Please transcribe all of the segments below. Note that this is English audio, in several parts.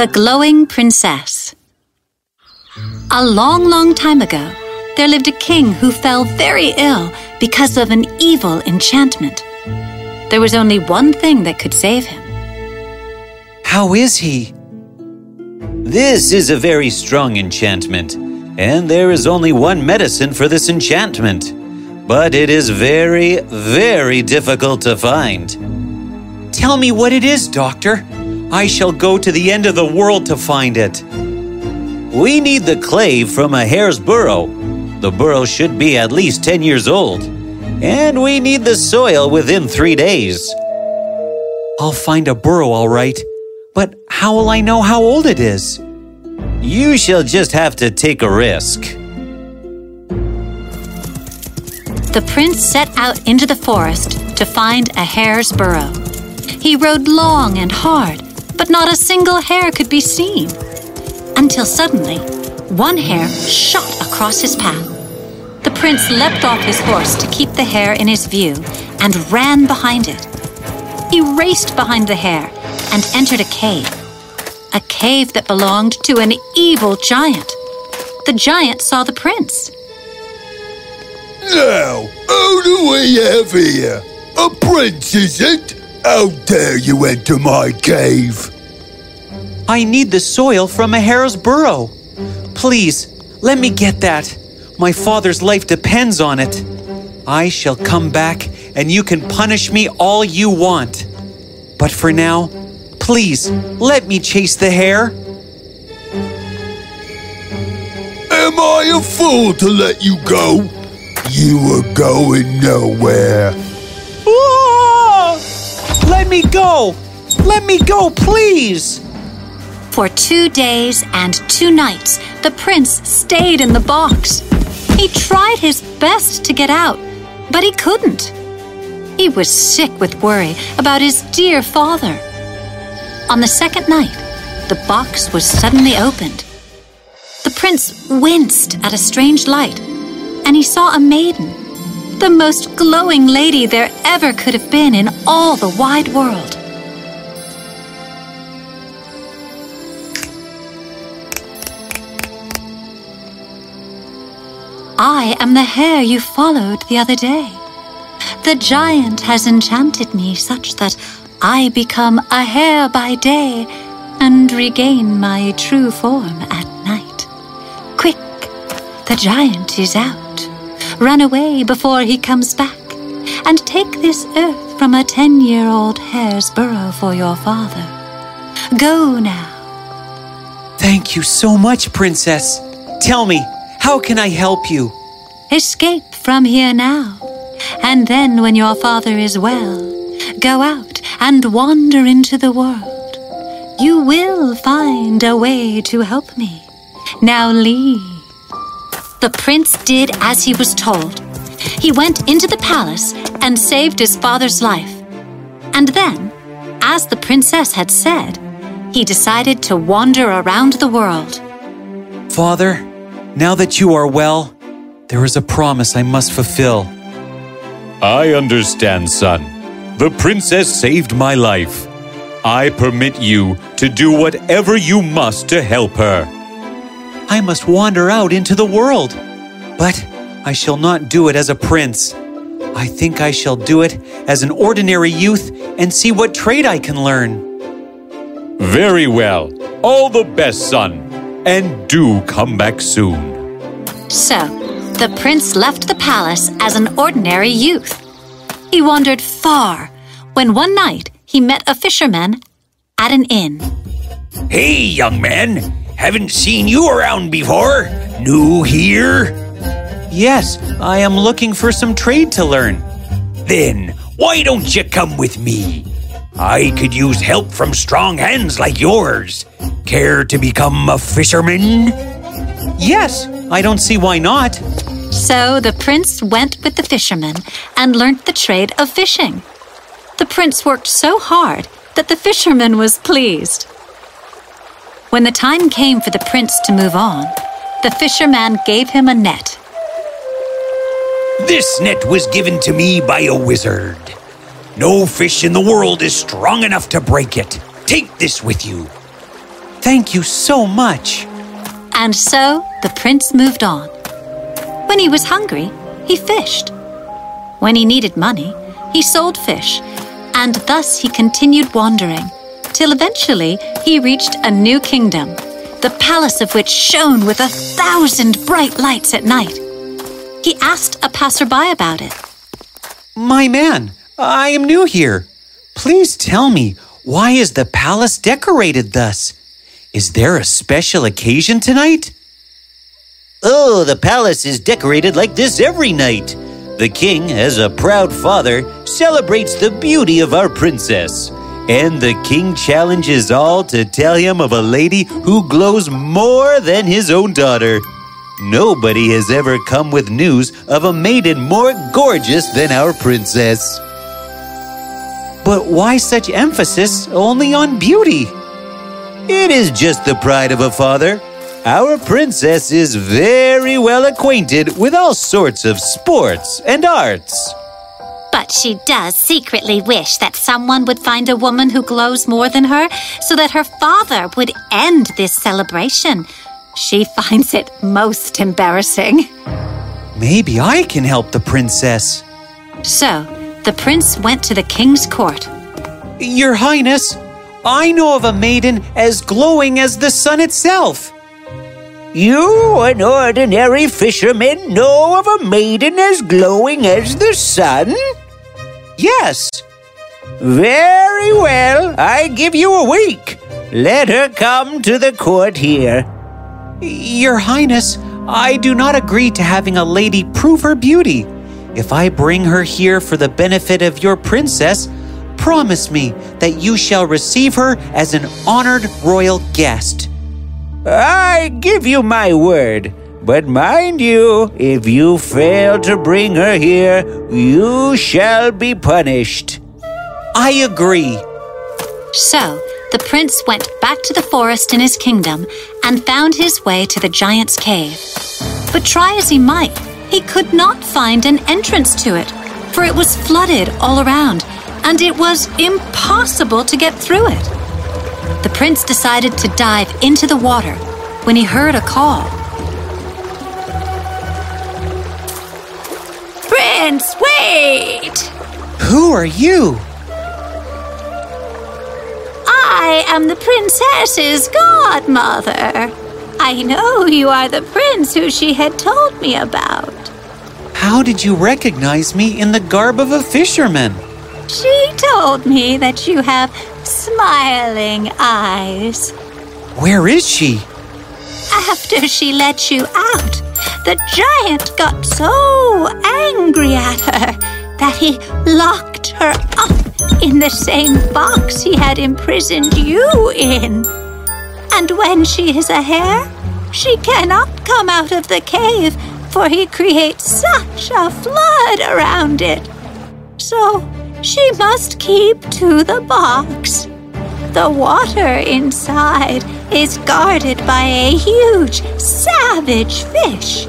The Glowing Princess A long, long time ago, there lived a king who fell very ill because of an evil enchantment. There was only one thing that could save him. How is he? This is a very strong enchantment, and there is only one medicine for this enchantment. But it is very, very difficult to find. Tell me what it is, Doctor. I shall go to the end of the world to find it. We need the clay from a hare's burrow. The burrow should be at least 10 years old. And we need the soil within three days. I'll find a burrow all right, but how will I know how old it is? You shall just have to take a risk. The prince set out into the forest to find a hare's burrow. He rode long and hard, but not a single hare could be seen. Until suddenly, one hare shot across his path. The prince leapt off his horse to keep the hare in his view and ran behind it. He raced behind the hare and entered a cave. A cave that belonged to an evil giant. The giant saw the prince. Now, who do we have here? A prince, is it? How dare you enter my cave? I need the soil from a hare's burrow. Please, let me get that. My father's life depends on it. I shall come back and you can punish me all you want. But for now, please let me chase the hare. Am I a fool to let you go? You are going nowhere. Ah! Let me go! Let me go, please! For two days and two nights, the prince stayed in the box. He tried his best to get out, but he couldn't. He was sick with worry about his dear father. On the second night, the box was suddenly opened. The prince winced at a strange light, and he saw a maiden, the most glowing lady there ever could have been in all the wide world. I am the hare you followed the other day. The giant has enchanted me such that I become a hare by day and regain my true form at night. Quick, the giant is out. Run away before he comes back, and take this earth from a ten year old hare's burrow for your father. Go now. Thank you so much, Princess. Tell me, how can I help you? Escape from here now, and then when your father is well, go out and wander into the world. You will find a way to help me. Now leave. The prince did as he was told. He went into the palace and saved his father's life. And then, as the princess had said, he decided to wander around the world. Father, now that you are well, there is a promise I must fulfill. I understand, son. The princess saved my life. I permit you to do whatever you must to help her. I must wander out into the world. But I shall not do it as a prince. I think I shall do it as an ordinary youth and see what trade I can learn. Very well. All the best, son. And do come back soon. So, the prince left the palace as an ordinary youth. He wandered far when one night he met a fisherman at an inn. Hey, young man. Haven't seen you around before. New here? Yes, I am looking for some trade to learn. Then, why don't you come with me? I could use help from strong hands like yours. Care to become a fisherman? Yes, I don't see why not. So the prince went with the fisherman and learnt the trade of fishing. The prince worked so hard that the fisherman was pleased. When the time came for the prince to move on, the fisherman gave him a net. This net was given to me by a wizard. No fish in the world is strong enough to break it. Take this with you. Thank you so much. And so the prince moved on. When he was hungry, he fished. When he needed money, he sold fish, and thus he continued wandering, till eventually he reached a new kingdom, the palace of which shone with a thousand bright lights at night. He asked a passerby about it. My man, I am new here. Please tell me, why is the palace decorated thus? Is there a special occasion tonight? Oh, the palace is decorated like this every night. The king, as a proud father, celebrates the beauty of our princess. And the king challenges all to tell him of a lady who glows more than his own daughter. Nobody has ever come with news of a maiden more gorgeous than our princess. But why such emphasis only on beauty? It is just the pride of a father. Our princess is very well acquainted with all sorts of sports and arts. But she does secretly wish that someone would find a woman who glows more than her so that her father would end this celebration. She finds it most embarrassing. Maybe I can help the princess. So, the prince went to the king's court. Your Highness, I know of a maiden as glowing as the sun itself. You, an ordinary fisherman, know of a maiden as glowing as the sun? Yes, Very well, I give you a week. Let her come to the court here. Your Highness, I do not agree to having a lady prove her beauty. If I bring her here for the benefit of your princess, promise me that you shall receive her as an honored royal guest. I give you my word. But mind you, if you fail to bring her here, you shall be punished. I agree. So, the prince went back to the forest in his kingdom and found his way to the giant's cave. But try as he might, he could not find an entrance to it, for it was flooded all around, and it was impossible to get through it. The prince decided to dive into the water when he heard a call. Prince, wait! Who are you? I am the princess's godmother. I know you are the prince who she had told me about. How did you recognize me in the garb of a fisherman? She told me that you have smiling eyes. Where is she? After she let you out, the giant got so angry at her that he locked her up in the same box he had imprisoned you in. And when she is a hare, she cannot come out of the cave, for he creates such a flood around it. So she must keep to the box. The water inside is guarded by a huge, savage fish.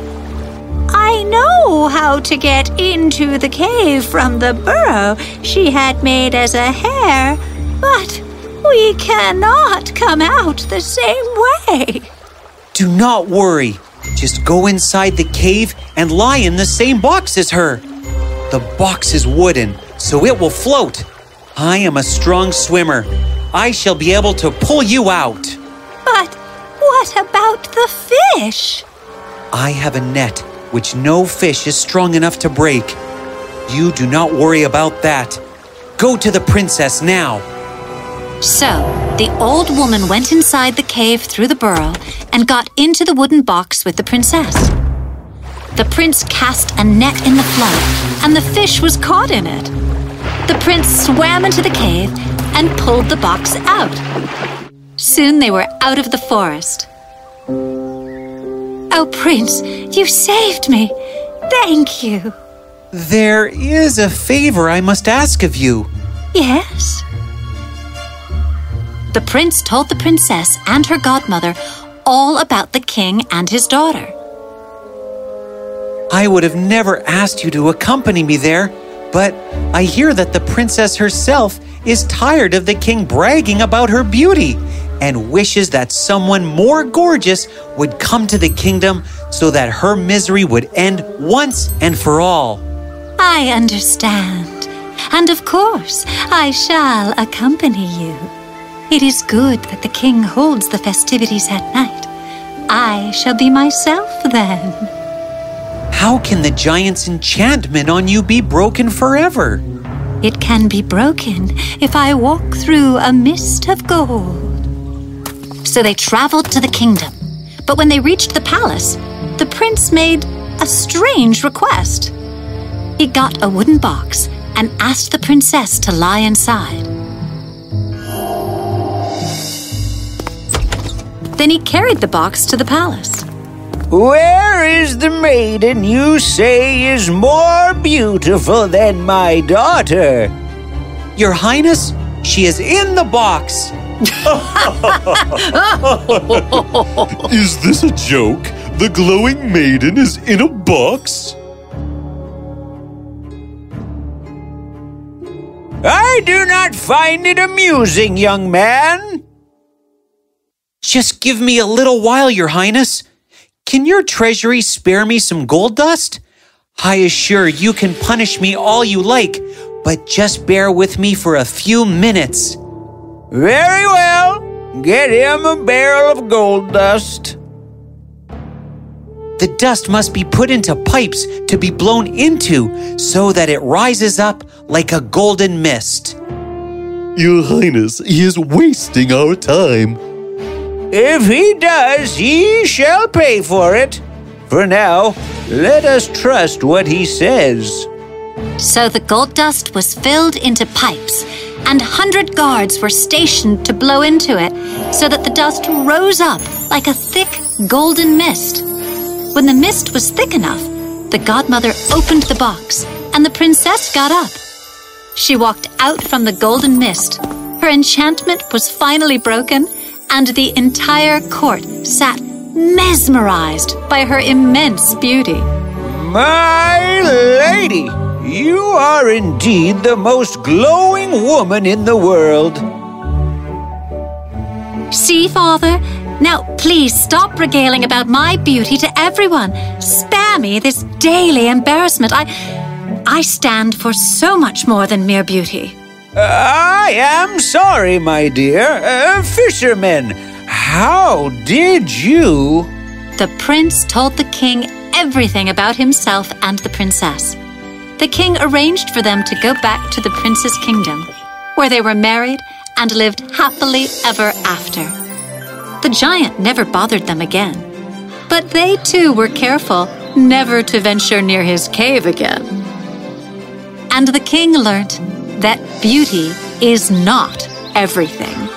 I know how to get into the cave from the burrow she had made as a hare, but we cannot come out the same way. Do not worry. Just go inside the cave and lie in the same box as her. The box is wooden, so it will float. I am a strong swimmer. I shall be able to pull you out. But what about the fish? I have a net which no fish is strong enough to break. You do not worry about that. Go to the princess now. So, the old woman went inside the cave through the burrow and got into the wooden box with the princess. The prince cast a net in the flood, and the fish was caught in it. The prince swam into the cave and pulled the box out. Soon they were out of the forest. Oh, Prince, you saved me. Thank you. There is a favor I must ask of you. Yes? The prince told the princess and her godmother all about the king and his daughter. I would have never asked you to accompany me there, but I hear that the princess herself is tired of the king bragging about her beauty, and wishes that someone more gorgeous would come to the kingdom so that her misery would end once and for all. I understand. And of course, I shall accompany you. It is good that the king holds the festivities at night. I shall be myself then. How can the giant's enchantment on you be broken forever? It can be broken if I walk through a mist of gold. So they traveled to the kingdom. But when they reached the palace, the prince made a strange request. He got a wooden box and asked the princess to lie inside. Then he carried the box to the palace. Where is the maiden you say is more beautiful than my daughter? Your Highness, she is in the box. Is this a joke? The glowing maiden is in a box? I do not find it amusing, young man. Just give me a little while, Your Highness. Can your treasury spare me some gold dust? I assure you can punish me all you like, but just bear with me for a few minutes. Very well. Get him a barrel of gold dust. The dust must be put into pipes to be blown into so that it rises up like a golden mist. Your Highness, he is wasting our time. If he does, he shall pay for it. For now, let us trust what he says. So the gold dust was filled into pipes, and hundred guards were stationed to blow into it so that the dust rose up like a thick golden mist. When the mist was thick enough, the godmother opened the box, and the princess got up. She walked out from the golden mist. Her enchantment was finally broken, and the entire court sat mesmerized by her immense beauty. My lady, you are indeed the most glowing woman in the world. See, Father? Now, please stop regaling about my beauty to everyone. Spare me this daily embarrassment. I. I stand for so much more than mere beauty. I am sorry, my dear. Uh, fisherman, how did you? The prince told the king everything about himself and the princess. The king arranged for them to go back to the prince's kingdom, where they were married and lived happily ever after. The giant never bothered them again, but they too were careful never to venture near his cave again. And the king learnt that beauty is not everything.